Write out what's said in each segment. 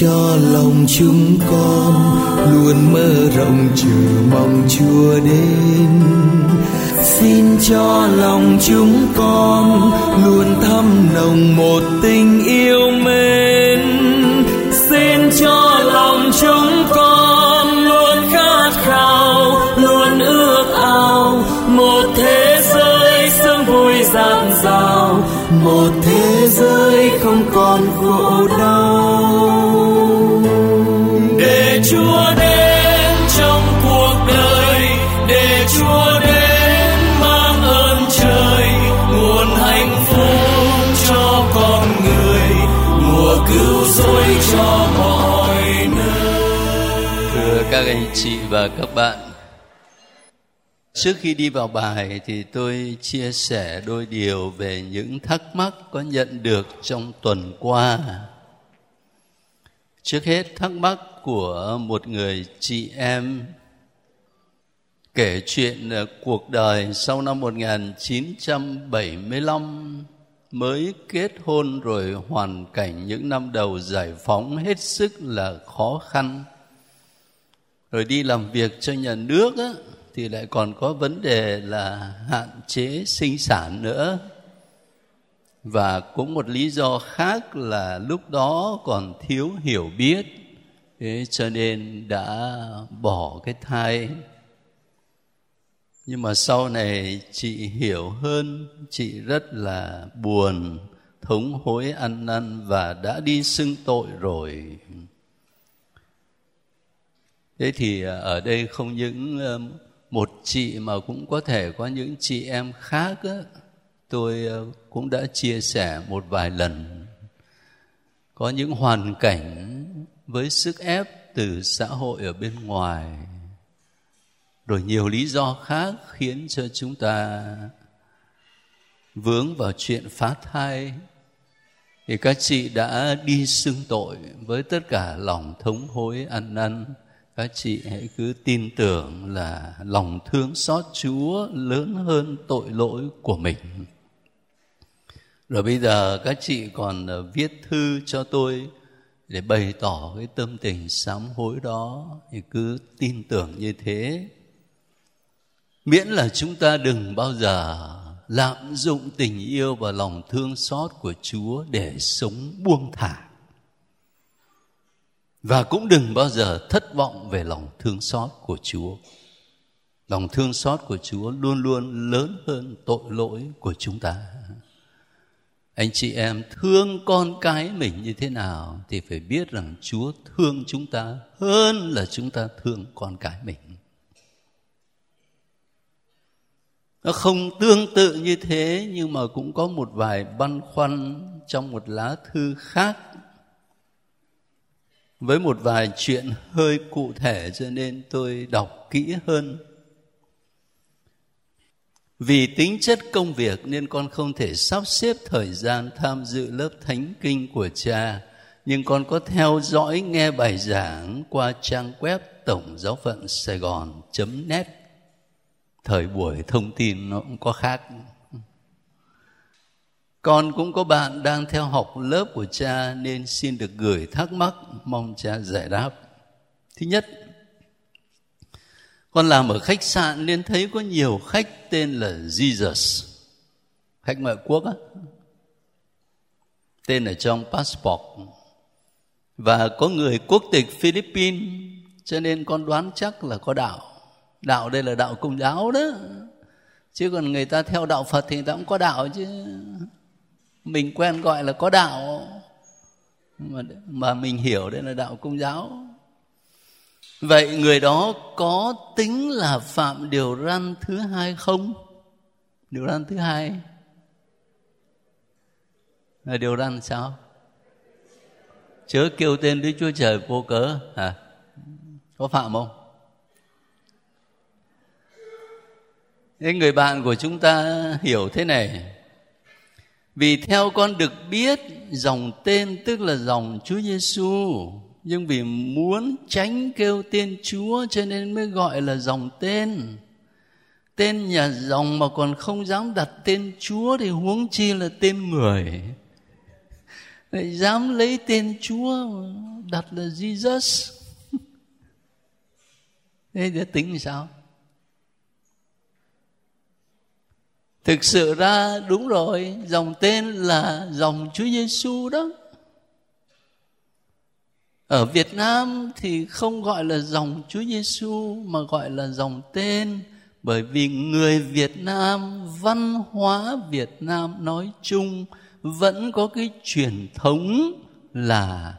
cho lòng chúng con luôn mơ rộng chờ mong chúa đến. Xin cho lòng chúng con luôn thăm nồng một tình yêu và các bạn. Trước khi đi vào bài thì tôi chia sẻ đôi điều về những thắc mắc có nhận được trong tuần qua. Trước hết, thắc mắc của một người chị em kể chuyện ờ, cuộc đời sau năm 1975 mới kết hôn rồi hoàn cảnh những năm đầu giải phóng hết sức là khó khăn rồi đi làm việc cho nhà nước á, thì lại còn có vấn đề là hạn chế sinh sản nữa. Và cũng một lý do khác là lúc đó còn thiếu hiểu biết. Thế cho nên đã bỏ cái thai. Nhưng mà sau này chị hiểu hơn chị rất là buồn thống hối ăn năn và đã đi xưng tội rồi thế thì à, ở đây không những một chị mà cũng có thể có những chị em khác á, tôi cũng đã chia sẻ một vài lần. Có những hoàn cảnh với sức ép từ xã hội ở bên ngoài. Rồi nhiều lý do khác khiến cho chúng ta vướng vào chuyện phá thai. Thì các chị đã đi xưng tội với tất cả lòng thống hối ăn năn các chị hãy cứ tin tưởng là lòng thương xót chúa lớn hơn tội lỗi của mình. Rồi bây giờ các chị còn ờ, viết thư cho tôi để bày tỏ cái tâm tình sám hối đó. Thì cứ tin tưởng như thế. Miễn là chúng ta đừng bao giờ lạm dụng tình yêu và lòng thương xót của chúa để sống buông thả và cũng đừng bao giờ thất vọng về lòng thương xót của chúa. Lòng thương xót của chúa luôn luôn lớn hơn tội lỗi của chúng ta. Anh chị em, thương con cái mình như thế nào thì phải biết rằng chúa thương chúng ta hơn là chúng ta thương con cái mình. Nó không tương tự như thế, nhưng mà cũng có một vài băn khoăn trong một lá thư khác với một vài chuyện hơi cụ thể cho nên tôi đọc kỹ hơn. Vì tính chất công việc nên con không thể sắp xếp thời gian tham dự lớp thánh kinh của cha, nhưng con có theo dõi nghe bài giảng qua trang web tổng giáo phận sài gòn net. Thời buổi thông tin nó cũng có khác con cũng có bạn đang theo học lớp của cha nên xin được gửi thắc mắc, mong cha giải đáp. Thứ nhất, con làm ở khách sạn nên thấy có nhiều khách tên là Jesus. Khách ngoại quốc á, tên ở trong passport. Và có người quốc tịch Philippines, cho nên con đoán chắc là có đạo. Đạo đây là đạo công giáo đó. Chứ còn người ta theo đạo Phật thì người ta cũng có đạo chứ mình quen gọi là có đạo. Mà mà mình hiểu đây là đạo công giáo. Vậy người đó có tính là phạm điều răn thứ hai không? Điều răn thứ hai. Là điều răn sao? Chớ kêu tên đức chúa trời vô cớ. À có phạm không? Thế người bạn của chúng ta hiểu thế này vì theo con được biết, dòng tên tức là dòng Chúa Giêsu nhưng vì muốn tránh kêu tên Chúa cho nên mới gọi là dòng tên. Tên nhà dòng mà còn không dám đặt tên Chúa thì huống chi là tên người. lại dám lấy tên Chúa đặt là Jesus thế thì tính sao thực sự ra đúng rồi, dòng tên là dòng Chúa Giêsu đó. Ở Việt Nam thì không gọi là dòng Chúa Giêsu mà gọi là dòng tên, bởi vì người Việt Nam, văn hóa Việt Nam nói chung, vẫn có cái truyền thống là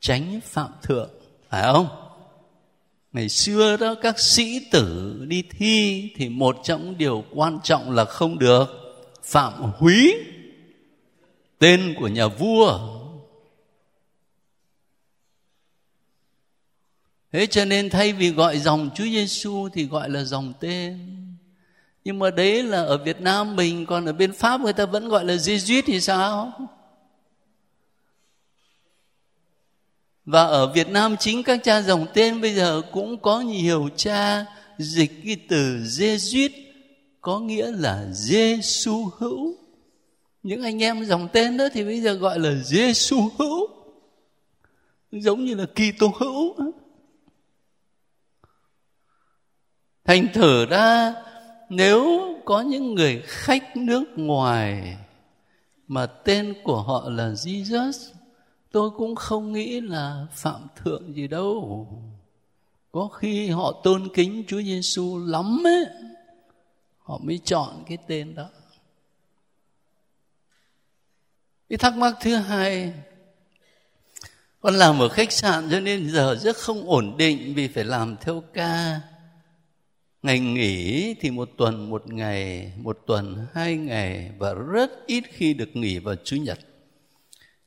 tránh phạm thượng, phải không? Ngày xưa đó, các sĩ tử đi thi thì một trong những điều quan trọng là không được phạm húy tên của nhà vua. Thế cho nên thay vì gọi dòng Chúa Giêsu thì gọi là dòng tên. Nhưng mà đấy là ở Việt Nam mình, còn ở bên Pháp người ta vẫn gọi là Jesuit thì sao? Và ở Việt Nam chính các cha dòng tên bây giờ cũng có nhiều cha dịch cái từ Jesuit, có nghĩa là Giêsu hữu. Những anh em dòng tên đó thì bây giờ gọi là Giêsu hữu, giống như là Kitô hữu. Thành thử ra, nếu có những người khách nước ngoài mà tên của họ là Jesus tôi cũng không nghĩ là phạm thượng gì đâu. Có khi họ tôn kính Chúa Giêsu lắm ấy. Họ mới chọn cái tên đó. Cái thắc mắc thứ hai, con làm ở khách sạn cho nên giờ rất không ổn định vì phải làm theo ca. Ngày nghỉ thì một tuần một ngày, một tuần hai ngày và rất ít khi được nghỉ vào chủ nhật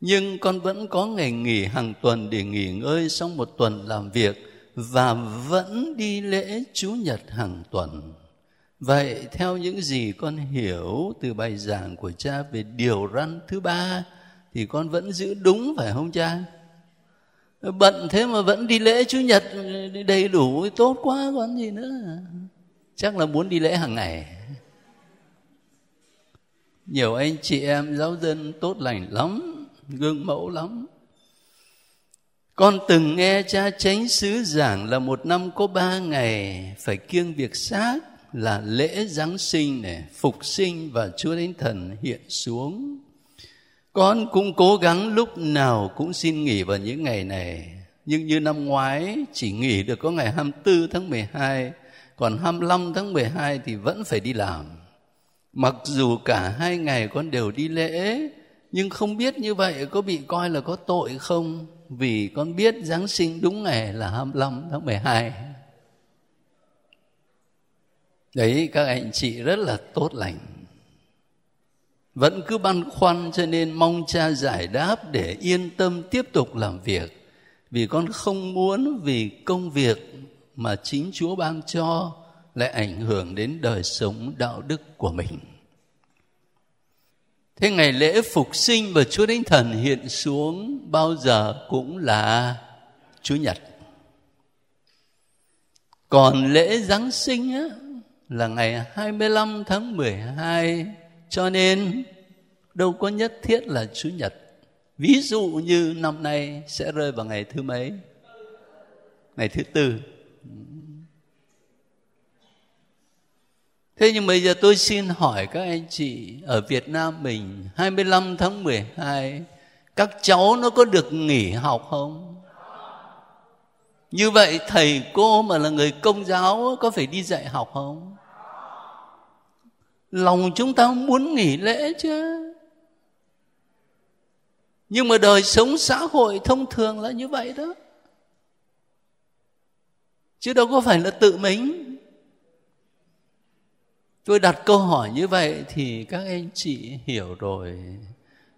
nhưng con vẫn có ngày nghỉ hàng tuần để nghỉ ngơi sau một tuần làm việc và vẫn đi lễ chủ nhật hàng tuần. Vậy theo những gì con hiểu từ bài giảng của cha về điều răn thứ ba, thì con vẫn giữ đúng, phải không cha? Bận thế mà vẫn đi lễ chủ nhật đầy đủ, tốt quá còn gì nữa. Chắc là muốn đi lễ hàng ngày. Nhiều anh chị em giáo dân tốt lành lắm gương mẫu lắm con từng nghe cha chánh sứ giảng là một năm có ba ngày phải kiêng việc xác là lễ Giáng sinh này, phục sinh và Chúa Thánh Thần hiện xuống. Con cũng cố gắng lúc nào cũng xin nghỉ vào những ngày này. Nhưng như năm ngoái chỉ nghỉ được có ngày 24 tháng 12, còn 25 tháng 12 thì vẫn phải đi làm. Mặc dù cả hai ngày con đều đi lễ, nhưng không biết như vậy có bị coi là có tội không? Vì con biết Giáng sinh đúng ngày là 25 tháng 12. Đấy, các anh chị, rất là tốt lành. Vẫn cứ băn khoăn cho nên mong cha giải đáp để yên tâm tiếp tục làm việc. Vì con không muốn vì công việc mà chính Chúa ban cho lại ảnh hưởng đến đời sống đạo đức của mình. Thế ngày lễ phục sinh và Chúa Thánh Thần hiện xuống bao giờ cũng là Chúa Nhật. Còn lễ Giáng sinh á, là ngày 25 tháng 12 cho nên đâu có nhất thiết là Chủ nhật. Ví dụ như năm nay sẽ rơi vào ngày thứ mấy? Ngày thứ tư. Thế nhưng bây giờ tôi xin hỏi các anh chị, ở Việt Nam mình 25 tháng 12 các cháu nó có được nghỉ học không? Như vậy thầy cô mà là người công giáo có phải đi dạy học không? Lòng chúng ta muốn nghỉ lễ chứ. Nhưng mà đời sống xã hội thông thường là như vậy đó. Chứ đâu có phải là tự mình. Tôi đặt câu hỏi như vậy thì các anh chị hiểu rồi.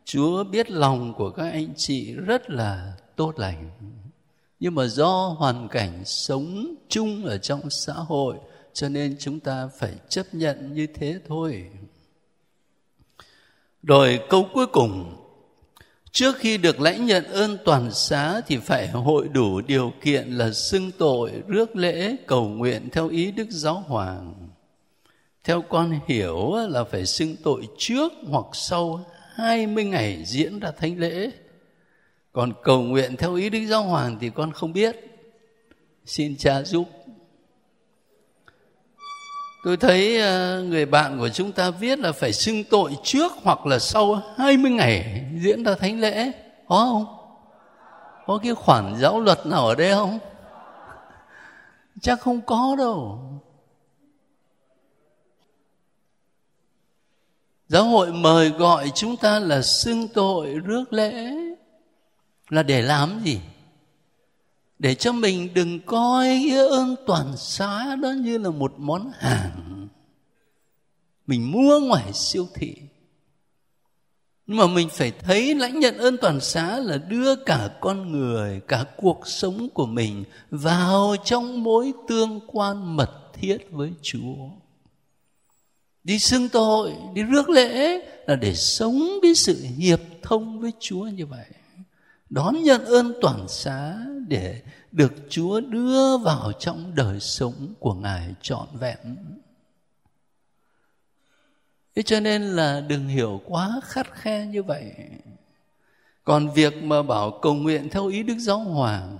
Chúa biết lòng của các anh chị rất là tốt lành. Nhưng mà do hoàn cảnh sống chung ở trong xã hội, cho nên chúng ta phải chấp nhận như thế thôi. Rồi câu cuối cùng. Trước khi được lãnh nhận ơn toàn xá thì phải hội đủ điều kiện là xưng tội, rước lễ, cầu nguyện theo ý đức giáo hoàng theo con hiểu là phải xưng tội trước hoặc sau 20 ngày diễn ra thánh lễ. Còn cầu nguyện theo ý đức giáo hoàng thì con không biết. Xin cha giúp. Tôi thấy à, người bạn của chúng ta viết là phải xưng tội trước hoặc là sau 20 ngày diễn ra thánh lễ. Có không? Có cái khoản giáo luật nào ở đây không? Chắc không có đâu. Giáo hội mời gọi chúng ta là xưng tội rước lễ. Là để làm gì? Để cho mình đừng coi cái ơn toàn xá đó như là một món hàng. Mình mua ngoài siêu thị. Nhưng mà mình phải thấy lãnh nhận ơn toàn xá là đưa cả con người, cả cuộc sống của mình vào trong mối tương quan mật thiết với chúa đi xưng tội đi rước lễ là để sống với sự hiệp thông với chúa như vậy. Đón nhận ơn toàn xá để được chúa đưa vào trong đời sống của ngài trọn vẹn. Thế cho nên là đừng hiểu quá khắt khe như vậy. Còn việc mà bảo cầu nguyện theo ý đức giáo hoàng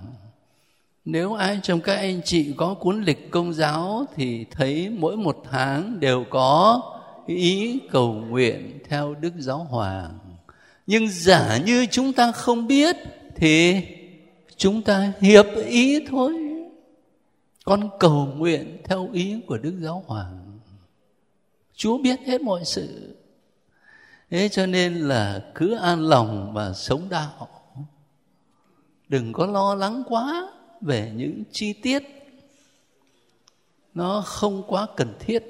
nếu ai trong các anh chị có cuốn lịch công giáo thì thấy mỗi một tháng đều có ý cầu nguyện theo đức giáo hoàng. Nhưng giả như chúng ta không biết thì chúng ta hiệp ý thôi. Con cầu nguyện theo ý của đức giáo hoàng. Chúa biết hết mọi sự. Thế cho nên là cứ an lòng và sống đạo. Đừng có lo lắng quá về những chi tiết. Nó không quá cần thiết.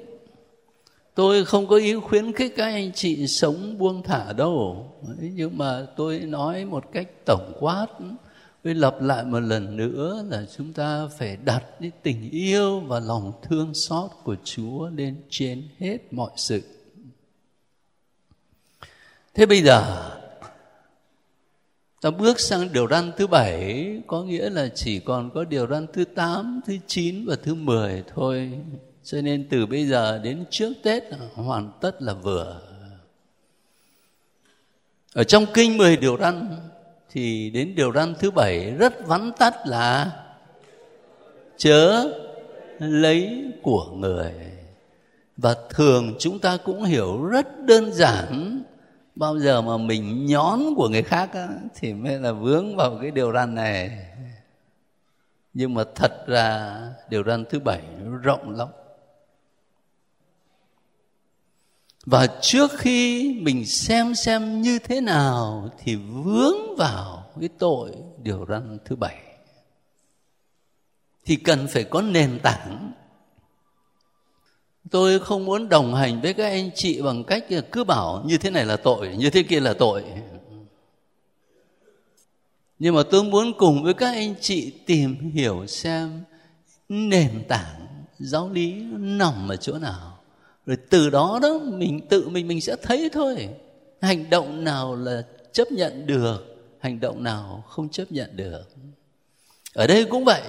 Tôi không có ý khuyến khích các anh chị sống buông thả đâu. Nhưng mà tôi nói một cách tổng quát. Tôi lặp lại một lần nữa là chúng ta phải đặt cái tình yêu và lòng thương xót của chúa lên trên hết mọi sự. Thế bây giờ ta bước sang điều răn thứ bảy, có nghĩa là chỉ còn có điều răn thứ tám, thứ chín và thứ mười thôi. Cho nên từ bây giờ đến trước tết hoàn tất là vừa. Ở trong kinh mười điều răn thì đến điều răn thứ bảy rất vắn tắt là chớ lấy của người. Và thường chúng ta cũng hiểu rất đơn giản bao giờ mà mình nhón của người khác á, thì mới là vướng vào cái điều răn này. Nhưng mà thật ra điều răn thứ bảy rộng lắm. Và trước khi mình xem xem như thế nào thì vướng vào cái tội điều răn thứ bảy. Thì cần phải có nền tảng tôi không muốn đồng hành với các anh chị bằng cách cứ bảo như thế này là tội, như thế kia là tội. Nhưng mà tôi muốn cùng với các anh chị tìm hiểu xem nền tảng giáo lý nằm ở chỗ nào. Rồi từ đó đó mình tự mình mình sẽ thấy thôi, hành động nào là chấp nhận được, hành động nào không chấp nhận được. Ở đây cũng vậy.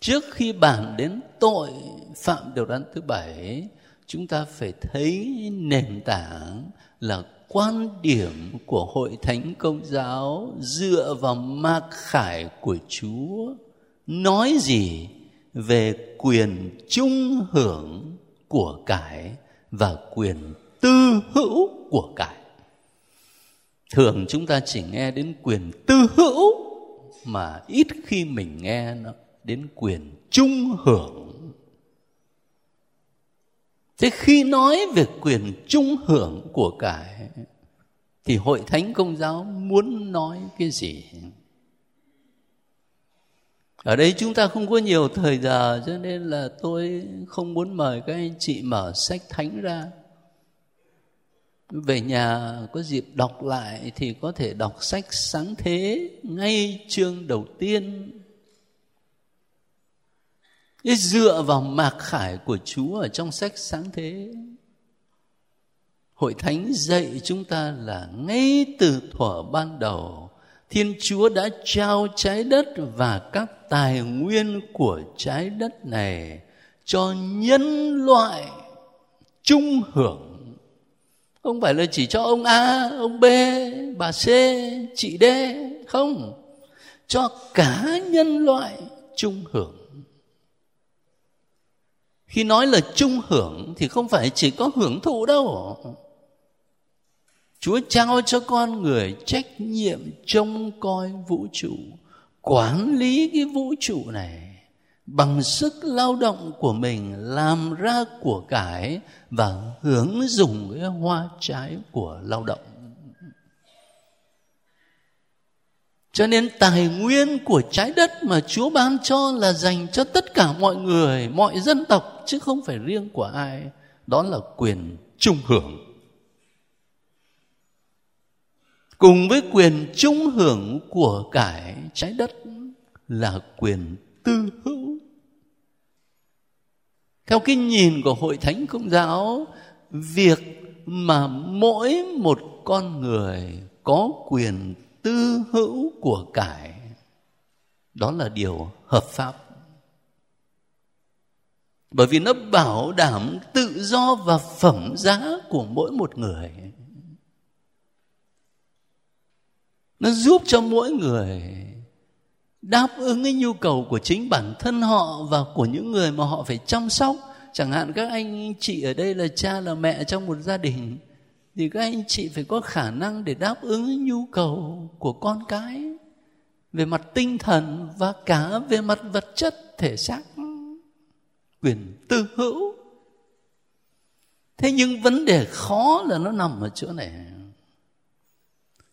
Trước khi bàn đến tội phạm. Điều răn thứ bảy, chúng ta phải thấy nền tảng là quan điểm của hội thánh công giáo dựa vào mạc khải của chúa, nói gì về quyền chung hưởng của cải và quyền tư hữu của cải. Thường chúng ta chỉ nghe đến quyền tư hữu mà ít khi mình nghe nó đến quyền chung hưởng. Thế khi nói về quyền chung hưởng của cải, thì hội thánh công giáo muốn nói cái gì? Ở đây chúng ta không có nhiều thời giờ, cho nên là tôi không muốn mời các anh chị mở sách thánh ra. Về nhà có dịp đọc lại thì có thể đọc sách sáng thế, ngay chương đầu tiên cái dựa vào mạc khải của chúa ở trong sách sáng thế, hội thánh dạy chúng ta là ngay từ thuở ban đầu, thiên chúa đã trao trái đất và các tài nguyên của trái đất này cho nhân loại chung hưởng. Không phải là chỉ cho ông a, ông b, bà c, chị d, không. Cho cả nhân loại chung hưởng khi nói là chung hưởng thì không phải chỉ có hưởng thụ đâu. Chúa trao cho con người trách nhiệm trông coi vũ trụ, quản lý cái vũ trụ này bằng sức lao động của mình, làm ra của cải và hướng dùng cái hoa trái của lao động. Cho nên tài nguyên của trái đất mà chúa ban cho là dành cho tất cả mọi người, mọi dân tộc, chứ không phải riêng của ai. Đó là quyền chung hưởng. Cùng với quyền chung hưởng của cải trái đất là quyền tư hữu. Theo cái nhìn của hội thánh công giáo, việc mà mỗi một con người có quyền tư hữu của cải. Đó là điều hợp pháp. Bởi vì nó bảo đảm tự do và phẩm giá của mỗi một người. Nó giúp cho mỗi người đáp ứng cái nhu cầu của chính bản thân họ và của những người mà họ phải chăm sóc. Chẳng hạn các anh chị ở đây là cha là mẹ trong một gia đình thì các anh chị phải có khả năng để đáp ứng nhu cầu của con cái về mặt tinh thần và cả về mặt vật chất thể xác, quyền tư hữu. Thế nhưng vấn đề khó là nó nằm ở chỗ này.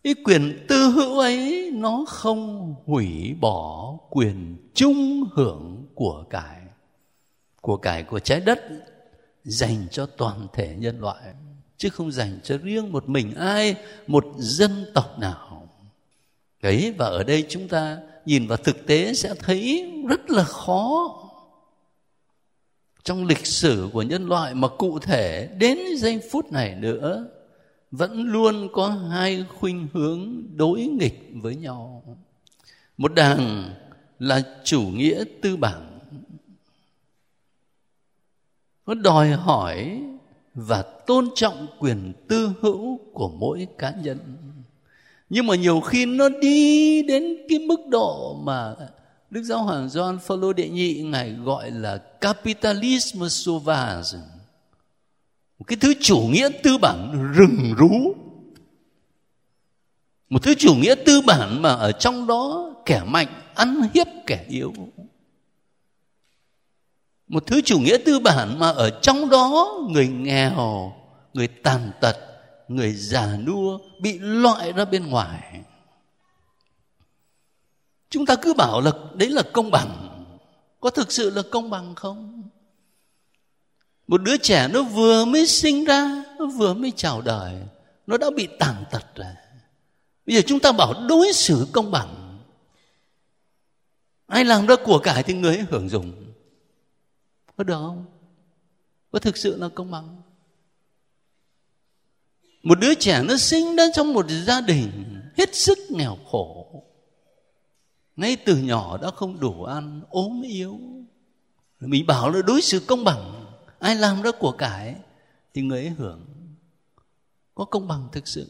Cái quyền tư hữu ấy, nó không hủy bỏ quyền chung hưởng của cải của cải của trái đất dành cho toàn thể nhân loại chứ không dành cho riêng một mình ai, một dân tộc nào. Đấy, và ở đây chúng ta nhìn vào thực tế sẽ thấy rất là khó. Trong lịch sử của nhân loại mà cụ thể đến giây phút này nữa, vẫn luôn có hai khuynh hướng đối nghịch với nhau. Một đảng là chủ nghĩa tư bản. Nó đòi hỏi và tôn trọng quyền tư hữu của mỗi cá nhân. Nhưng mà nhiều khi nó đi đến cái mức độ mà Đức Giáo Hoàng John Phaolô đệ nhị, ngài gọi là capitalism sauvage. Một cái thứ chủ nghĩa tư bản rừng rú. Một thứ chủ nghĩa tư bản mà ở trong đó kẻ mạnh ăn hiếp kẻ yếu một thứ chủ nghĩa tư bản mà ở trong đó người nghèo, người tàn tật, người già nua bị loại ra bên ngoài. Chúng ta cứ bảo là đấy là công bằng. Có thực sự là công bằng không? Một đứa trẻ nó vừa mới sinh ra, nó vừa mới chào đời, nó đã bị tàn tật rồi. Bây giờ chúng ta bảo đối xử công bằng. Ai làm ra của cải thì người ấy hưởng dụng có được không? Có thực sự là công bằng? Một đứa trẻ nó sinh ra trong một gia đình hết sức nghèo khổ. Ngay từ nhỏ đã không đủ ăn, ốm yếu. Mình bảo là đối xử công bằng, ai làm ra của cải thì người ấy hưởng. Có công bằng thực sự.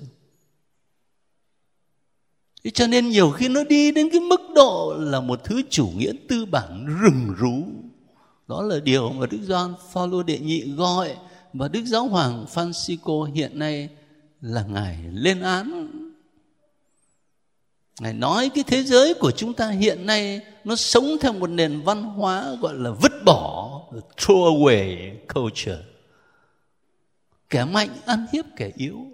Thế cho nên nhiều khi nó đi đến cái mức độ là một thứ chủ nghĩa tư bản rừng rú đó là điều mà Đức Gioan Phaolô đệ nhị gọi và Đức Giáo Hoàng Francisco hiện nay là ngài lên án. Ngài nói cái thế giới của chúng ta hiện nay nó sống theo một nền văn hóa gọi là vứt bỏ, throw away culture. Kẻ mạnh ăn hiếp kẻ yếu.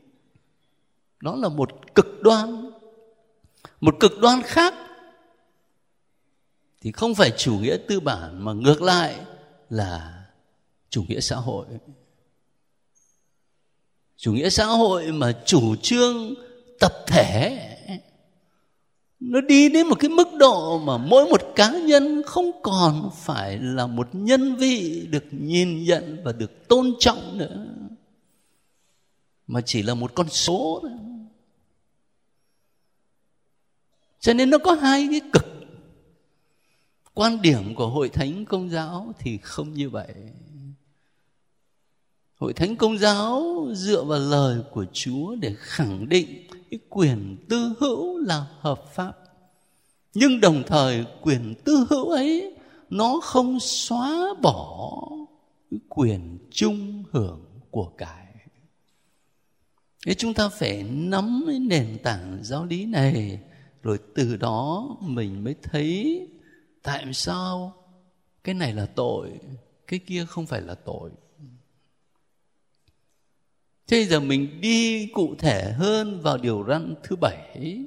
Đó là một cực đoan. Một cực đoan khác thì không phải chủ nghĩa tư bản, mà ngược lại là chủ nghĩa xã hội. Chủ nghĩa xã hội mà chủ trương tập thể, nó đi đến một cái mức độ mà mỗi một cá nhân không còn phải là một nhân vị được nhìn nhận và được tôn trọng nữa, mà chỉ là một con số thôi. Cho nên nó có hai cái cực quan điểm của hội thánh công giáo thì không như vậy. Hội thánh công giáo dựa vào lời của chúa để khẳng định cái quyền tư hữu là hợp pháp. Nhưng đồng thời, quyền tư hữu ấy, nó không xóa bỏ cái quyền chung hưởng của cải thế chúng ta phải nắm cái nền tảng giáo lý này, rồi từ đó mình mới thấy tại sao cái này là tội, cái kia không phải là tội? Thế giờ mình đi cụ thể hơn vào điều răn thứ bảy.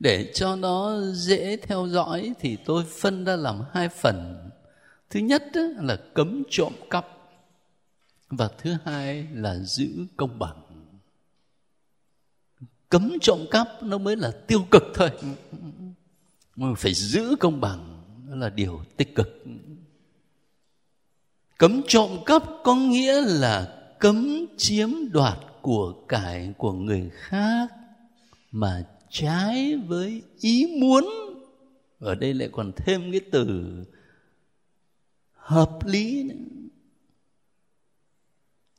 Để cho nó dễ theo dõi thì tôi phân ra làm hai phần. Thứ nhất là cấm trộm cắp và thứ hai là giữ công bằng. Cấm trộm cắp nó mới là tiêu cực thôi mà phải giữ công bằng đó là điều tích cực. Cấm trộm cắp có nghĩa là cấm chiếm đoạt của cải của người khác mà trái với ý muốn. Ở đây lại còn thêm cái từ hợp lý nữa.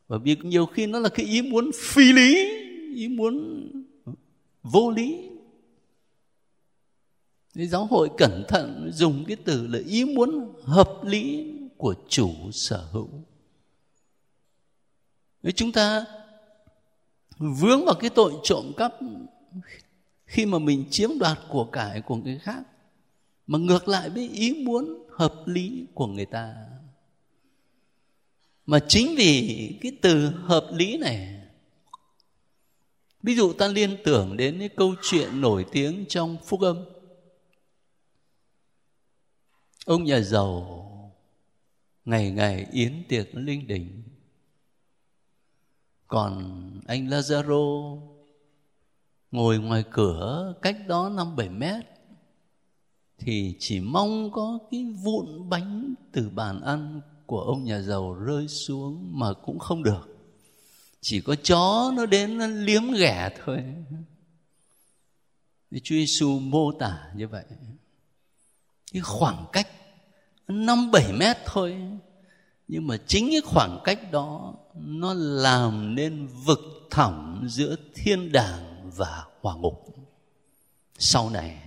và việc nhiều khi nó là cái ý muốn phi lý, ý muốn vô lý. Thế giáo hội cẩn thận dùng cái từ là ý muốn hợp lý của chủ sở hữu. Nếu chúng ta vướng vào cái tội trộm cắp khi mà mình chiếm đoạt của cải của người khác, mà ngược lại với ý muốn hợp lý của người ta mà chính vì cái từ hợp lý này, ví dụ ta liên tưởng đến cái câu chuyện nổi tiếng trong phúc âm ông nhà giàu, ngày ngày yến tiệc linh đình. Còn anh Lazaro, ngồi ngoài cửa cách đó năm bảy mét, thì chỉ mong có cái vụn bánh từ bàn ăn của ông nhà giàu rơi xuống mà cũng không được. Chỉ có chó nó đến nó liếm ghẻ thôi. Chúa Giêsu mô tả như vậy cái khoảng cách năm bảy mét thôi. Nhưng mà chính cái khoảng cách đó nó làm nên vực thẳm giữa thiên đàng và hỏa ngục. Sau này,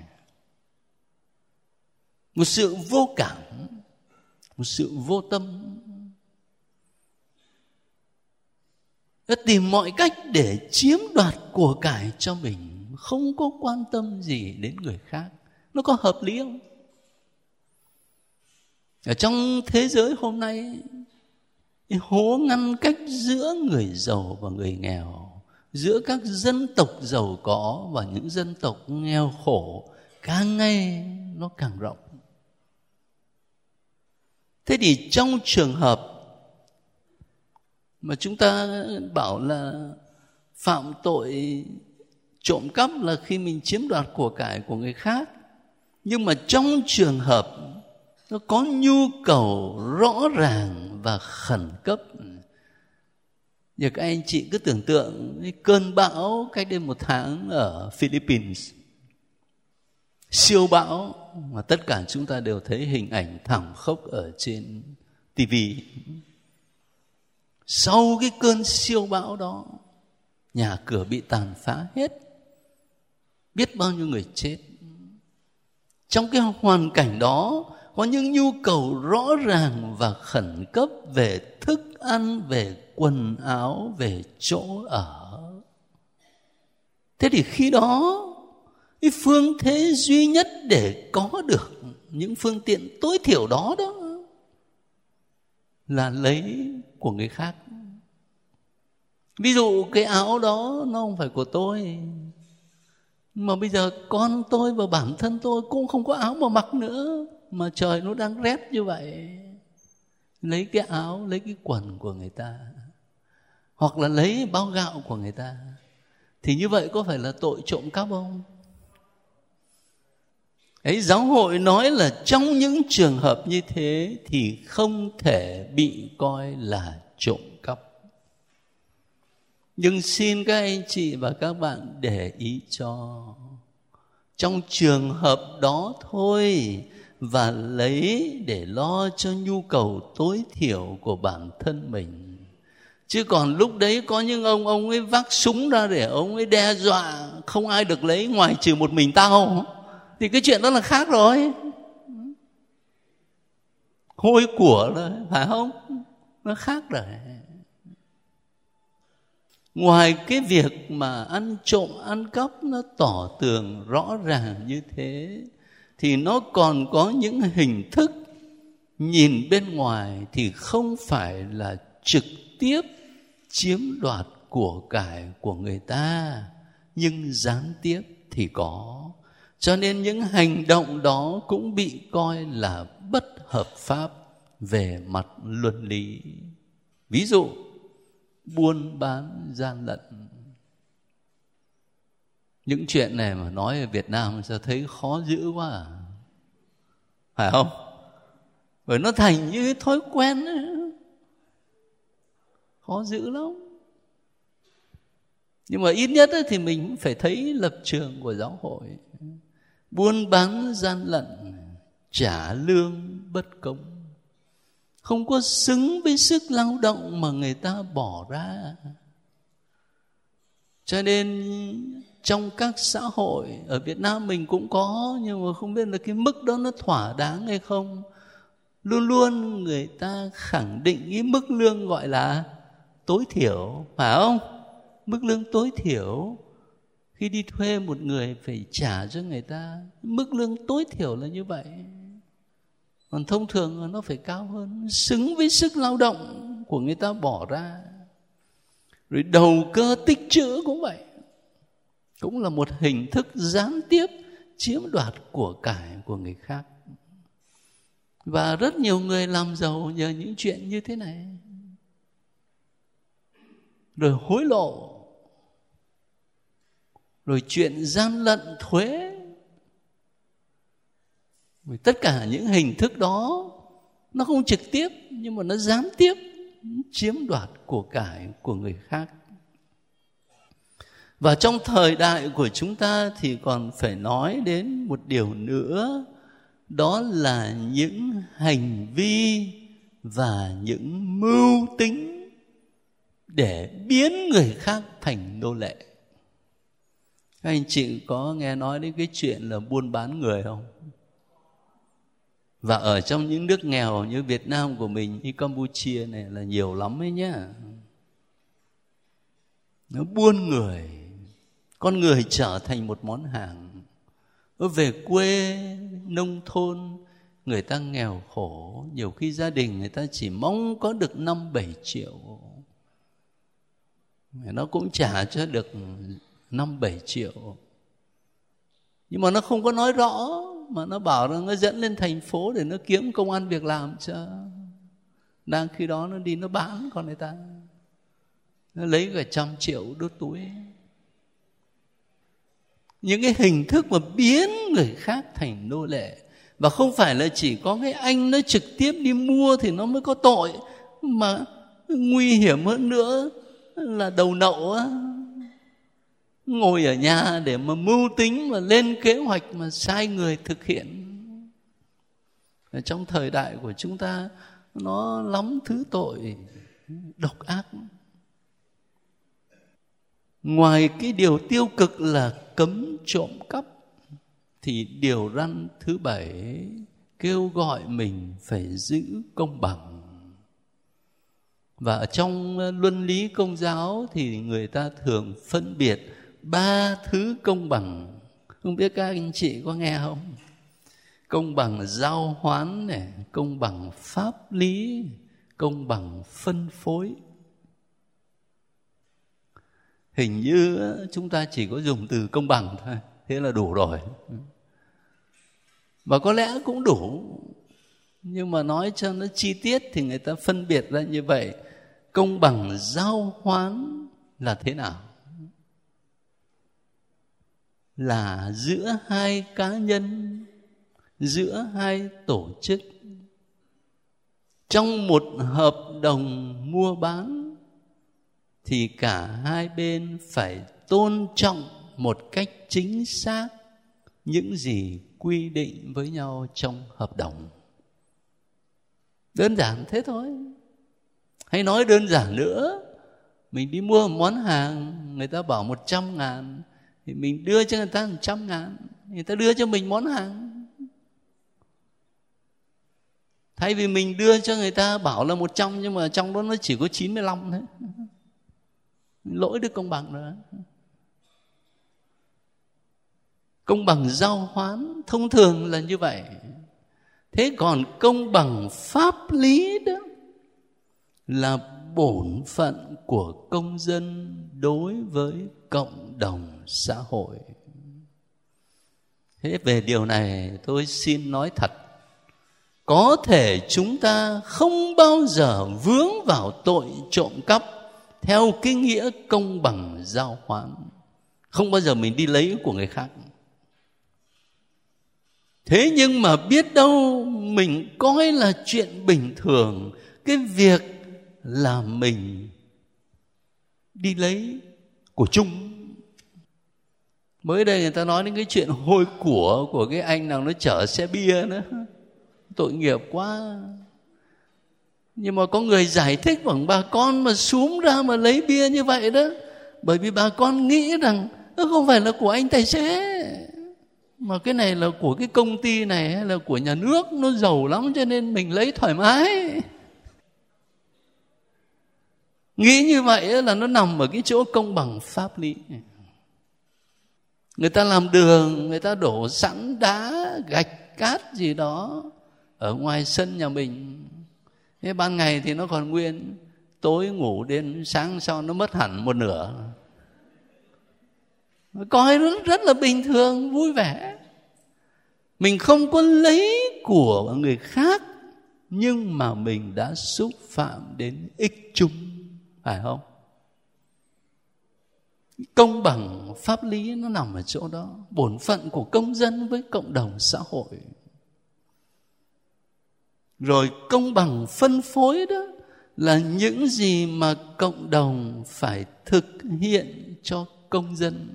một sự vô cảm, một sự vô tâm nó tìm mọi cách để chiếm đoạt của cải cho mình. Không có quan tâm gì đến người khác. Nó có hợp lý không? Ở trong thế giới hôm nay hố ngăn cách giữa người giàu và người nghèo, giữa các dân tộc giàu có và những dân tộc nghèo khổ, càng ngày nó càng rộng. Thế thì trong trường hợp mà chúng ta bảo là phạm tội trộm cắp là khi mình chiếm đoạt của cải của người khác, nhưng mà trong trường hợp nó có nhu cầu rõ ràng và khẩn cấp. Giờ các anh chị cứ tưởng tượng cơn bão cách đây một tháng ở Philippines. Siêu bão mà tất cả chúng ta đều thấy hình ảnh thảm khốc ở trên TV sau cái cơn siêu bão đó, nhà cửa bị tàn phá hết. Biết bao nhiêu người chết. Trong cái hoàn cảnh đó có những nhu cầu rõ ràng và khẩn cấp về thức ăn, về quần áo, về chỗ ở. Thế thì khi đó, cái phương thế duy nhất để có được những phương tiện tối thiểu đó đó là lấy của người khác. Ví dụ cái áo đó nó không phải của tôi, mà bây giờ con tôi và bản thân tôi cũng không có áo mà mặc nữa mà trời nó đang rét như vậy. Lấy cái áo, lấy cái quần của người ta. Hoặc là lấy bao gạo của người ta. Thì như vậy có phải là tội trộm cắp không? Ấy, giáo hội nói là trong những trường hợp như thế thì không thể bị coi là trộm cắp. Nhưng xin các anh chị và các bạn để ý cho. Trong trường hợp đó thôi và lấy để lo cho nhu cầu tối thiểu của bản thân mình. Chứ còn lúc đấy có những ông ông ấy vác súng ra để ông ấy đe dọa, không ai được lấy ngoài trừ một mình tao. Thì cái chuyện đó là khác rồi. Hôi của rồi, phải không? Nó khác rồi. Ngoài cái việc mà ăn trộm, ăn cắp, nó tỏ tường rõ ràng như thế thì nó còn có những hình thức nhìn bên ngoài thì không phải là trực tiếp chiếm đoạt của cải của người ta, nhưng gián tiếp thì có. Cho nên những hành động đó cũng bị coi là bất hợp pháp về mặt luân lý. Ví dụ, buôn bán gian lận những chuyện này mà nói ở Việt Nam sao thấy khó giữ quá à? phải không? Bởi nó thành như cái thói quen ấy. khó giữ lắm. Nhưng mà ít nhất ấy, thì mình cũng phải thấy lập trường của giáo hội. Buôn bán gian lận trả lương bất công. Không có xứng với sức lao động mà người ta bỏ ra. Cho nên trong các xã hội ở Việt Nam mình cũng có, nhưng mà không biết là cái mức đó nó thỏa đáng hay không. Luôn luôn người ta khẳng định cái mức lương gọi là tối thiểu, phải không? Mức lương tối thiểu. Khi đi thuê một người phải trả cho người ta, mức lương tối thiểu là như vậy. Còn thông thường nó phải cao hơn, xứng với sức lao động của người ta bỏ ra. Rồi đầu cơ tích trữ cũng vậy cũng là một hình thức gián tiếp chiếm đoạt của cải của người khác. Và rất nhiều người làm giàu nhờ những chuyện như thế này. Rồi hối lộ. Rồi chuyện gian lận thuế. Vì tất cả những hình thức đó, nó không trực tiếp, nhưng mà nó gián tiếp chiếm đoạt của cải của người khác và trong thời đại của chúng ta thì còn phải nói đến một điều nữa. Đó là những hành vi và những mưu tính để biến người khác thành nô lệ. Các anh chị có nghe nói đến cái chuyện là buôn bán người không? Và ở trong những nước nghèo như Việt Nam của mình, như Campuchia này là nhiều lắm ấy nhá. Nó buôn người con người trở thành một món hàng. Về quê, nông thôn, người ta nghèo khổ. Nhiều khi gia đình người ta chỉ mong có được năm, bảy triệu. Nó cũng trả cho được năm, bảy triệu. Nhưng mà nó không có nói rõ, mà nó bảo là nó dẫn lên thành phố để nó kiếm công an việc làm cho đang khi đó nó đi, nó bán con người ta. Nó lấy cả trăm triệu đốt túi những cái hình thức mà biến người khác thành nô lệ. Và không phải là chỉ có cái anh nó trực tiếp đi mua thì nó mới có tội, mà nguy hiểm hơn nữa là đầu nậu á. Ngồi ở nhà để mà mưu tính và lên kế hoạch mà sai người thực hiện. Ở trong thời đại của chúng ta, nó lắm thứ tội độc ác. Ngoài cái điều tiêu cực là cấm trộm cắp, thì điều răn thứ bảy, kêu gọi mình phải giữ công bằng. Và ở trong ờ, luân lý công giáo thì người ta thường phân biệt ba thứ công bằng. Không biết các anh chị có nghe không? Công bằng giao hoán này, công bằng pháp lý, công bằng phân phối hình như chúng ta chỉ có dùng từ công bằng thôi, thế là đủ rồi. Và có lẽ cũng đủ. Nhưng mà nói cho nó chi tiết thì người ta phân biệt ra như vậy. Công bằng giao hoán là thế nào? Là giữa hai cá nhân, giữa hai tổ chức. Trong một hợp đồng mua bán thì cả hai bên phải tôn trọng một cách chính xác những gì quy định với nhau trong hợp đồng. Đơn giản thế thôi. Hay nói đơn giản nữa, mình đi mua một món hàng, người ta bảo một trăm ngàn, thì mình đưa cho người ta một trăm ngàn, người ta đưa cho mình món hàng. Thay vì mình đưa cho người ta bảo là một trăm, nhưng mà trong đó nó chỉ có 95 thôi lỗi đức công bằng nữa. Công bằng giao hoán, thông thường là như vậy. Thế còn công bằng pháp lý đó là bổn phận của công dân đối với cộng đồng xã hội. Thế về điều này tôi xin nói thật. Có thể chúng ta không bao giờ vướng vào tội trộm cắp theo cái nghĩa công bằng giao hoán không bao giờ mình đi lấy của người khác. Thế nhưng mà biết đâu mình coi là chuyện bình thường, cái việc là mình đi lấy của chung mới đây người ta nói đến cái chuyện hôi của của cái anh nào nó chở xe bia nữa. Tội nghiệp quá nhưng mà có người giải thích bằng bà con mà xuống ra mà lấy bia như vậy đó. Bởi vì bà con nghĩ rằng nó không phải là của anh tài xế. Mà cái này là của cái công ty này hay là của nhà nước, nó giàu lắm cho nên mình lấy thoải mái. Nghĩ như vậy là nó nằm ở cái chỗ công bằng pháp lý. Người ta làm đường, người ta đổ sẵn đá, gạch cát gì đó ở ngoài sân nhà mình thế ban ngày thì nó còn nguyên, tối ngủ đến sáng sau nó mất hẳn một nửa. Coi nó rất là bình thường, vui vẻ. Mình không có lấy của người khác, nhưng mà mình đã xúc phạm đến ích chung phải không? Công bằng pháp lý nó nằm ở chỗ đó, bổn phận của công dân với cộng đồng xã hội rồi công bằng phân phối đó là những gì mà cộng đồng phải thực hiện cho công dân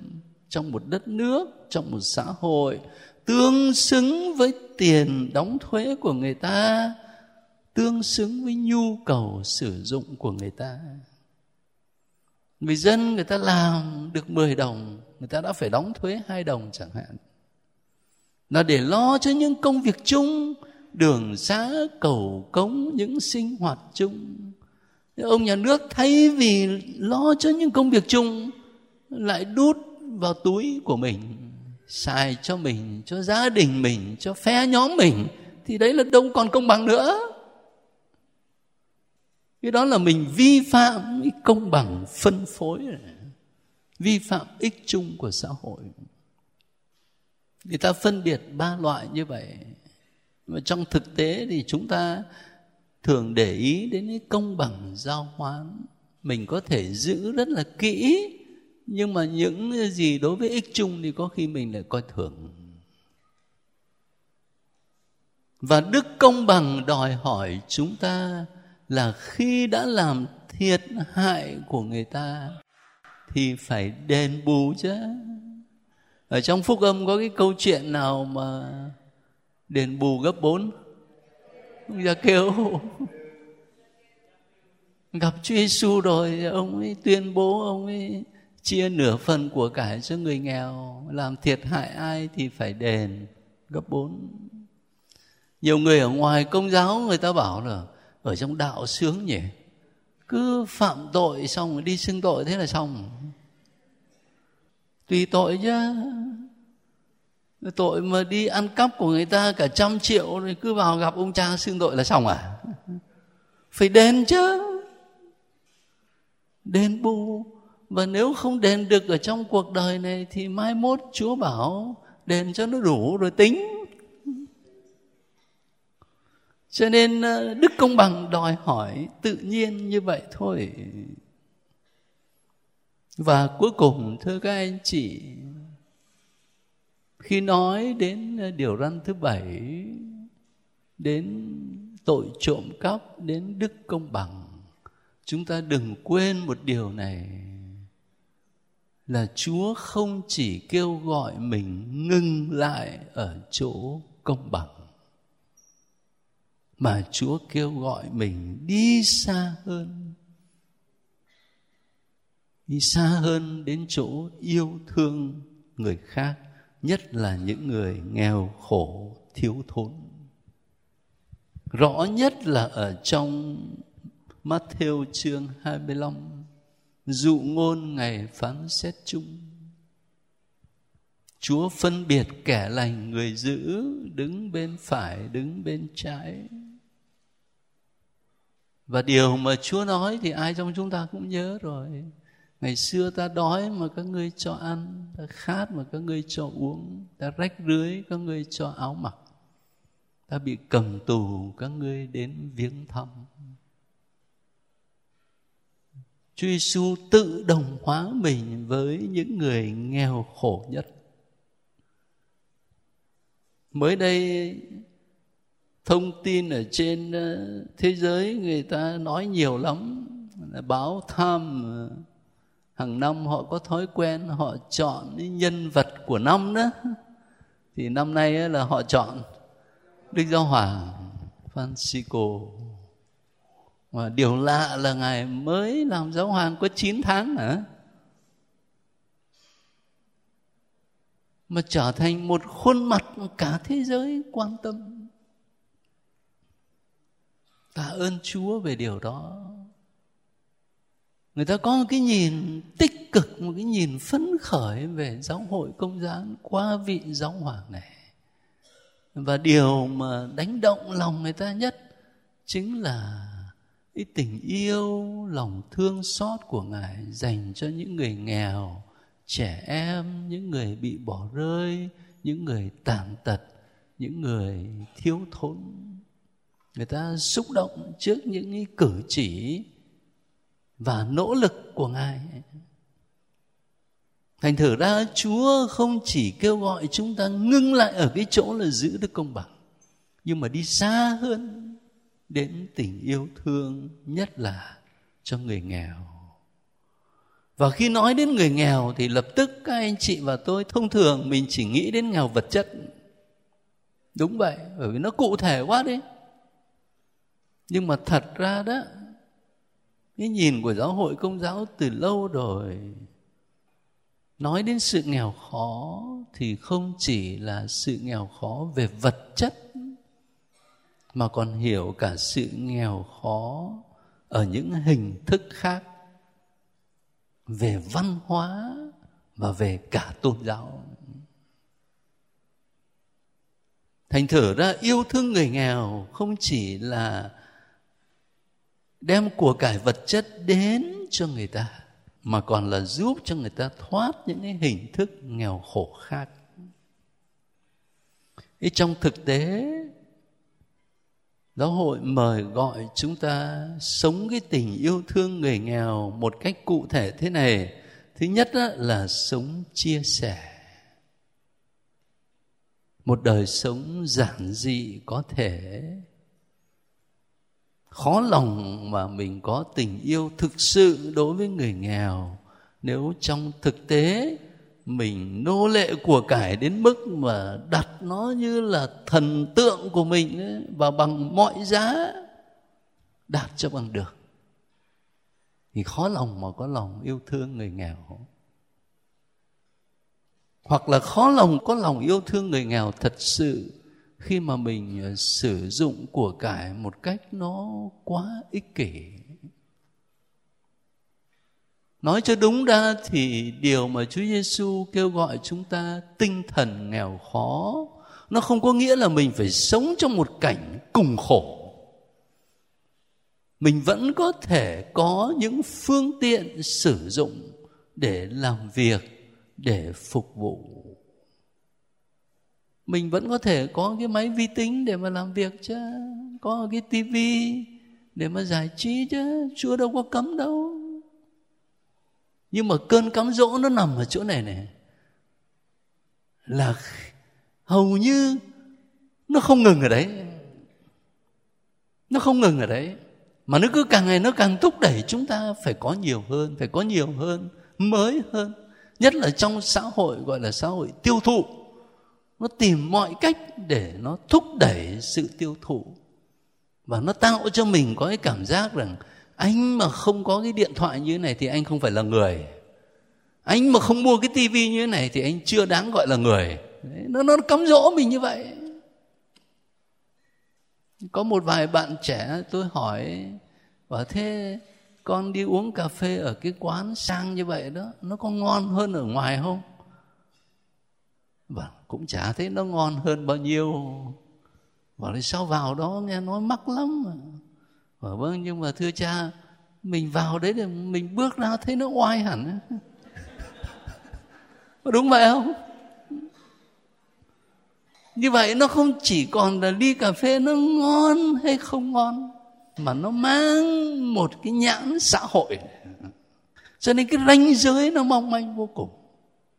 trong một đất nước, trong một xã hội tương xứng với tiền đóng thuế của người ta, tương xứng với nhu cầu sử dụng của người ta. Người dân người ta làm được 10 đồng, người ta đã phải đóng thuế hai đồng chẳng hạn. Là để lo cho những công việc chung đường xá cầu cống những sinh hoạt chung. Ông nhà nước thay vì lo cho những công việc chung, lại đút vào túi của mình, xài cho mình, cho gia đình mình, cho phe nhóm mình, thì đấy là đâu còn công bằng nữa. Cái đó là mình vi phạm cái công bằng phân phối này. vi phạm ích chung của xã hội. Người ta phân biệt ba loại như vậy mà trong thực tế thì chúng ta thường để ý đến cái công bằng giao hoán. Mình có thể giữ rất là kỹ, nhưng mà những gì đối với ích chung thì có khi mình lại coi thường. Và đức công bằng đòi hỏi chúng ta là khi đã làm thiệt hại của người ta thì phải đền bù chứ. Ở trong phúc âm có cái câu chuyện nào mà đền bù gấp bốn. Ông già kêu, gặp Chúa Giêsu rồi, ông ấy tuyên bố, ông ấy chia nửa phần của cải cho người nghèo. Làm thiệt hại ai thì phải đền gấp bốn. Nhiều người ở ngoài công giáo, người ta bảo là, ở trong đạo sướng nhỉ? Cứ phạm tội xong rồi đi xưng tội thế là xong. Tùy tội chứ tội mà đi ăn cắp của người ta cả trăm triệu, rồi cứ vào gặp ông cha xưng tội là xong à? Phải đền chứ. Đền bù. Và nếu không đền được ở trong cuộc đời này, thì mai mốt chúa bảo, đền cho nó đủ rồi tính. Cho nên ờ, đức công bằng đòi hỏi tự nhiên như vậy thôi. Và cuối cùng, thưa các anh chị khi nói đến ờ, điều răn thứ bảy, đến tội trộm cắp, đến đức công bằng, chúng ta đừng quên một điều này, là chúa không chỉ kêu gọi mình ngừng lại ở chỗ công bằng, mà chúa kêu gọi mình đi xa hơn, đi xa hơn đến chỗ yêu thương người khác nhất là những người nghèo, khổ, thiếu thốn. Rõ nhất là ở trong Matthew chương 25 dụ ngôn ngày phán xét chung. Chúa phân biệt kẻ lành người dữ, đứng bên phải, đứng bên trái. Và điều mà Chúa nói thì ai trong chúng ta cũng nhớ rồi ngày xưa ta đói mà các ngươi cho ăn, ta khát mà các ngươi cho uống, ta rách rưới các ngươi cho áo mặc ta bị cầm tù các ngươi đến viếng thăm Chúa Giêsu tự đồng hóa mình với những người nghèo khổ nhất. Mới đây, thông tin ở trên ờ, thế giới người ta nói nhiều lắm báo tham hàng năm họ có thói quen họ chọn những nhân vật của năm đó. Thì năm nay là họ chọn đức giáo hoàng francisco. Mà điều lạ là ngài mới làm giáo hoàng có 9 tháng hả? Mà trở thành một khuôn mặt cả thế giới quan tâm. Tạ ơn chúa về điều đó người ta có một cái nhìn tích cực, một cái nhìn phấn khởi về giáo hội công giáo qua vị giáo hoàng này. Và điều mà đánh động lòng người ta nhất chính là cái tình yêu, lòng thương xót của ngài dành cho những người nghèo, trẻ em, những người bị bỏ rơi, những người tàn tật, những người thiếu thốn. Người ta xúc động trước những cái cử chỉ và nỗ lực của ngài. Thành thử ra, chúa không chỉ kêu gọi chúng ta ngưng lại ở cái chỗ là giữ được công bằng, nhưng mà đi xa hơn đến tình yêu thương nhất là cho người nghèo. Và khi nói đến người nghèo thì lập tức các anh chị và tôi thông thường mình chỉ nghĩ đến nghèo vật chất. Đúng vậy, bởi vì nó cụ thể quá đấy. Nhưng mà thật ra đó cái nhìn của giáo hội công giáo từ lâu rồi, nói đến sự nghèo khó thì không chỉ là sự nghèo khó về vật chất, mà còn hiểu cả sự nghèo khó ở những hình thức khác, về văn hóa và về cả tôn giáo. Thành thử ra, yêu thương người nghèo không chỉ là đem của cải vật chất đến cho người ta, mà còn là giúp cho người ta thoát những cái hình thức nghèo khổ khác. Ý trong thực tế, giáo hội mời gọi chúng ta sống cái tình yêu thương người nghèo một cách cụ thể thế này. Thứ nhất là sống chia sẻ. Một đời sống giản dị có thể khó lòng mà mình có tình yêu thực sự đối với người nghèo. Nếu trong thực tế mình nô lệ của cải đến mức mà đặt nó như là thần tượng của mình ấy, và bằng mọi giá đạt cho bằng được thì khó lòng mà có lòng yêu thương người nghèo. Hoặc là khó lòng có lòng yêu thương người nghèo thật sự khi mà mình ờ, sử dụng của cải một cách nó quá ích kỷ. Nói cho đúng ra thì điều mà Chúa Giêsu kêu gọi chúng ta tinh thần nghèo khó, nó không có nghĩa là mình phải sống trong một cảnh cùng khổ. Mình vẫn có thể có những phương tiện sử dụng để làm việc, để phục vụ mình vẫn có thể có cái máy vi tính để mà làm việc chứ. Có cái tivi để mà giải trí chứ. Chúa đâu có cấm đâu. Nhưng mà cơn cám dỗ nó nằm ở chỗ này này là hầu như nó không ngừng ở đấy. Nó không ngừng ở đấy. Mà nó cứ càng ngày nó càng thúc đẩy chúng ta phải có nhiều hơn, phải có nhiều hơn, mới hơn. Nhất là trong xã hội, gọi là xã hội tiêu thụ nó tìm mọi cách để nó thúc đẩy sự tiêu thụ. Và nó tạo cho mình có cái cảm giác rằng anh mà không có cái điện thoại như thế này thì anh không phải là người. Anh mà không mua cái tivi như thế này thì anh chưa đáng gọi là người. Đấy, nó nó cắm dỗ mình như vậy. Có một vài bạn trẻ tôi hỏi bảo thế con đi uống cà phê ở cái quán sang như vậy đó nó có ngon hơn ở ngoài không? Và cũng chả thấy nó ngon hơn bao nhiêu. Bảo là sao vào đó, nghe nói mắc lắm và bảo vâng nhưng mà thưa cha, mình vào đấy thì mình bước ra thấy nó oai hẳn. Đúng vậy không? Như vậy nó không chỉ còn là ly cà phê nó ngon hay không ngon, mà nó mang một cái nhãn xã hội. Cho nên cái ranh giới nó mong manh vô cùng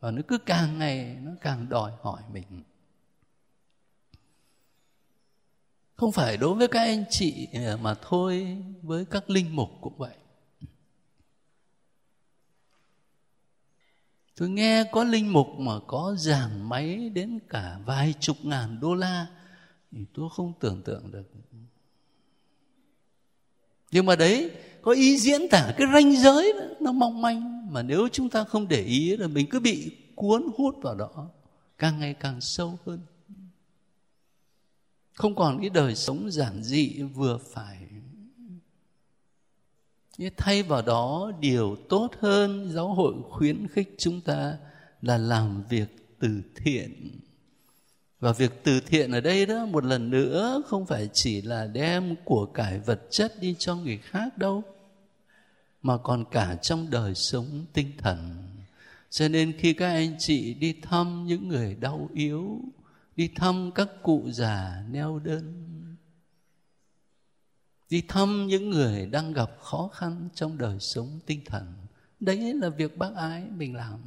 và nó cứ càng ngày nó càng đòi hỏi mình. Không phải đối với các anh chị à, mà thôi với các linh mục cũng vậy. Tôi nghe có linh mục mà có giảng máy đến cả vài chục ngàn đô la thì tôi không tưởng tượng được. Nhưng mà đấy có ý diễn tả cái ranh giới đó, nó mong manh mà nếu chúng ta không để ý là mình cứ bị cuốn hút vào đó, càng ngày càng sâu hơn. Không còn cái đời sống giản dị vừa phải. Thay vào đó, điều tốt hơn giáo hội khuyến khích chúng ta là làm việc từ thiện. Và việc từ thiện ở đây đó, một lần nữa, không phải chỉ là đem của cải vật chất đi cho người khác đâu mà còn cả trong đời sống tinh thần. Cho nên khi các anh chị đi thăm những người đau yếu, đi thăm các cụ già neo đơn, đi thăm những người đang gặp khó khăn trong đời sống tinh thần, đấy là việc bác ái mình làm.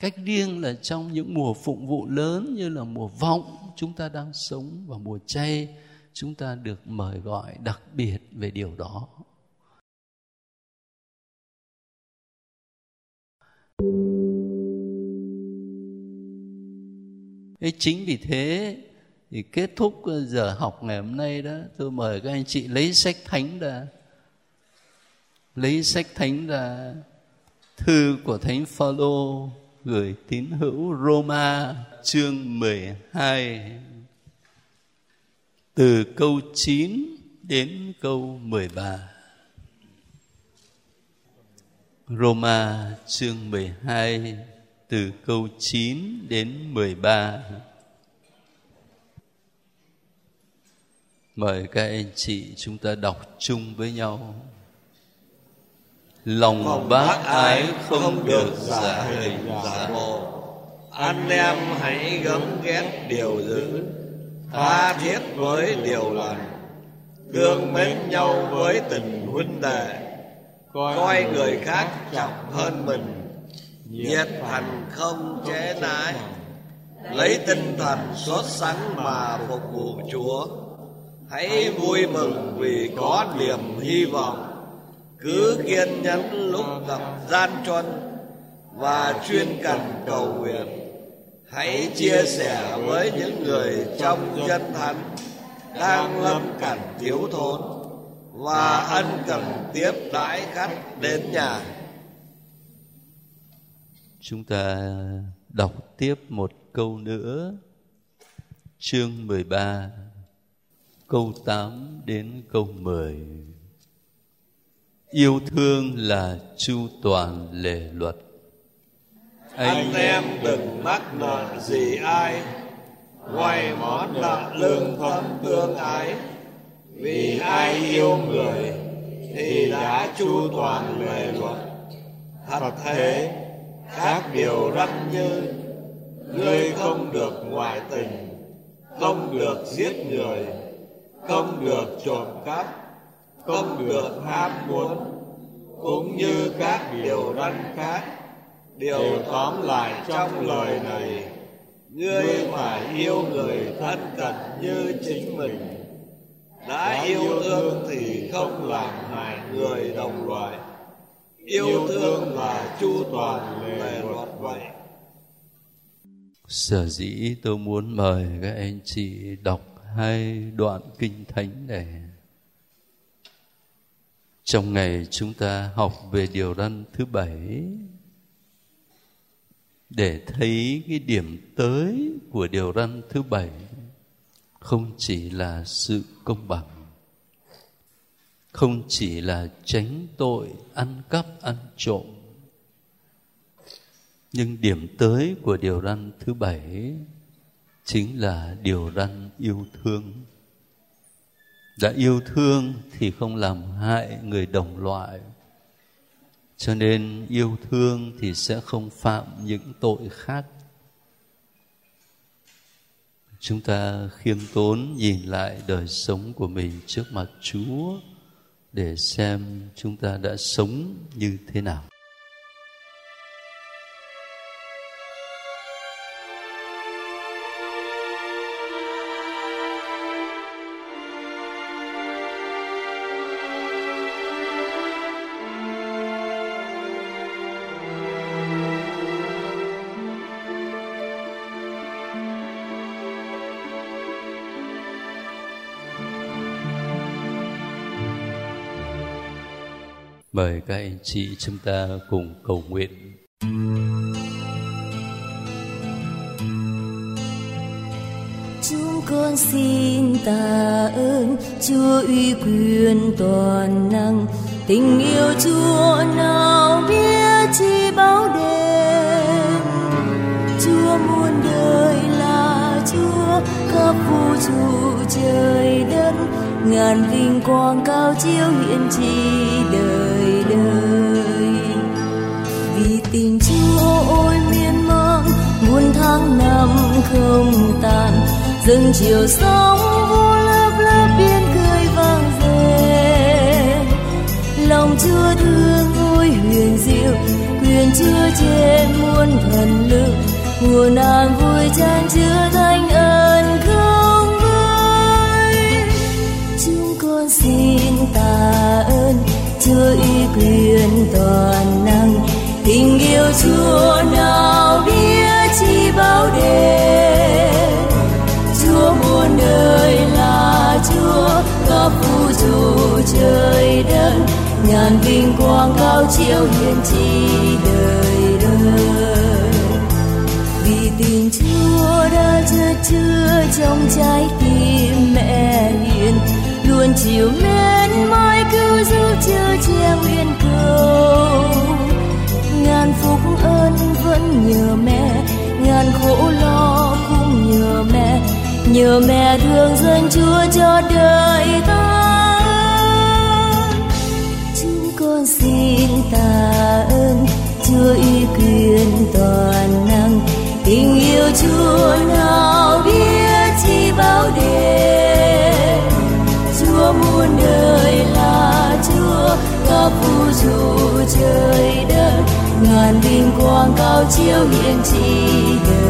Cách riêng là trong những mùa phụng vụ lớn như là mùa vọng, chúng ta đang sống và mùa chay, chúng ta được mời gọi đặc biệt về điều đó. Thế chính vì thế thì kết thúc ờ, giờ học ngày hôm nay đó, tôi mời các anh chị lấy sách thánh ra. Lấy sách thánh ra. Thư của thánh Phaolô gửi tín hữu Roma, chương 12 từ câu 9 đến câu 13 Roma, chương 12 từ câu 9 đến 13 Mời các anh chị chúng ta đọc chung với nhau. Lòng bác ái không được giả hình giả bộ. anh em hãy gấm ghét điều dữ tha thiết với điều lành. Thương mến nhau với tình huynh đệ. Coi người khác trọng hơn mình nhiệt thành không chế nái lấy tinh thần xuất sắng mà phục vụ chúa. Hãy vui mừng vì có niềm hy vọng. Cứ kiên nhẫn lúc gặp gian truân và chuyên cần cầu nguyện. Hãy chia sẻ với những người trong dân thánh đang lâm cảnh thiếu thốn và ân cần tiếp đãi khách đến nhà chúng ta đọc tiếp một câu nữa. Chương 13 câu 8 đến câu 10 yêu thương là chu toàn lề luật. Anh, anh em đừng mắc nợ gì ai ngoài món nợ lương thân tương ái. Vì ai yêu người thì đã chu toàn lề luật. Thật thế các điều răn như, ngươi không được ngoại tình, không được giết người, không được trộm cắp, không được ham muốn, cũng như các điều răn khác điều tóm lại trong lời này. Ngươi phải yêu người thân cận như chính mình. Đã yêu thương thì không làm hại người đồng loại yêu thương là chu toàn lề luật vậy sở dĩ tôi muốn mời các anh chị đọc hai đoạn kinh thánh này. Trong ngày chúng ta học về điều răn thứ bảy, để thấy cái điểm tới của điều răn thứ bảy không chỉ là sự công bằng không chỉ là tránh tội, ăn cắp, ăn trộm. Nhưng điểm tới của điều răn thứ bảy chính là điều răn yêu thương. Đã yêu thương thì không làm hại người đồng loại. Cho nên yêu thương thì sẽ không phạm những tội khác. Chúng ta khiêm tốn nhìn lại đời sống của mình trước mặt chúa để xem chúng ta đã sống như thế nào. Mời các anh chị chúng ta cùng cầu nguyện. Chúng con xin tạ ơn, Chúa uy quyền toàn năng. Tình yêu Chúa nào biết chi báo đêm. Chúa muôn đời là Chúa, khắp vũ trụ trời đất. Ngàn vinh quang cao chiếu hiện chỉ đời. Không tàn. Rừng chiều sóng vô lớp lớp biên cười vang dền lòng chúa thương vui huyền diệu quyền chúa trên muôn thần lực nguồn an vui chan chứa thanh ơn không vơi. Chúng con xin tạ ơn Chúa y quyền toàn năng. Tình yêu Chúa nào biết chi bao đêm. Khắp vũ trời đất, ngàn vinh quang cao chiếu hiển chi đời đời. Vì tình Chúa đã chất chứa trong trái tim mẹ hiền, luôn chiều mến mãi cứu giúp chưa che nguyên cầu. Ngàn phúc ơn vẫn nhờ mẹ, ngàn khổ lo nhờ mẹ thương dân chúa cho đời ta. Chúng con xin tạ ơn chúa ý quyền toàn năng. Tình yêu chúa nào biết chi bao đêm. Chúa muôn đời là Chúa khắp vũ trụ trời đất. Ngàn vinh quang cao chiếu hiện chỉ đời.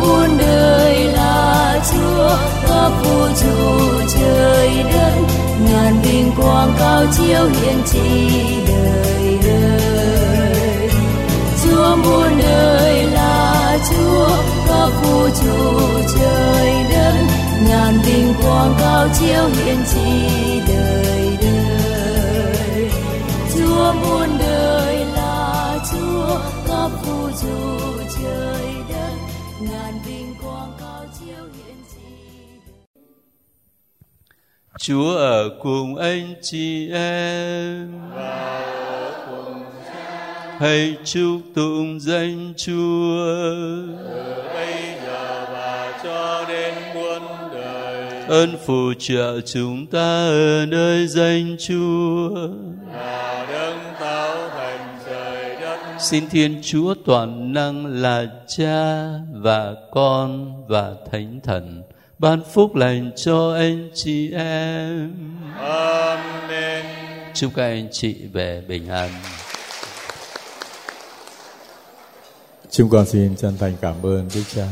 Muôn đời là chúa khắp vũ trụ trời đất. Quang cao chiếu hiển trị đời đời chúa muôn đời là chúa, có vũ trụ trời đất. Ngàn vinh quang cao chiếu hiển trị Chúa ở cùng anh chị em. Hãy chúc tụng danh Chúa. từ bây giờ và cho đến muôn đời Ơn phù trợ chúng ta ở nơi danh Chúa. là đấng tạo thành trời đất Xin Thiên Chúa toàn năng là Cha và Con và Thánh Thần ban phúc lành cho anh chị em. amen Chúc các anh chị về bình an. Chúng con xin chân thành cảm ơn Đức Cha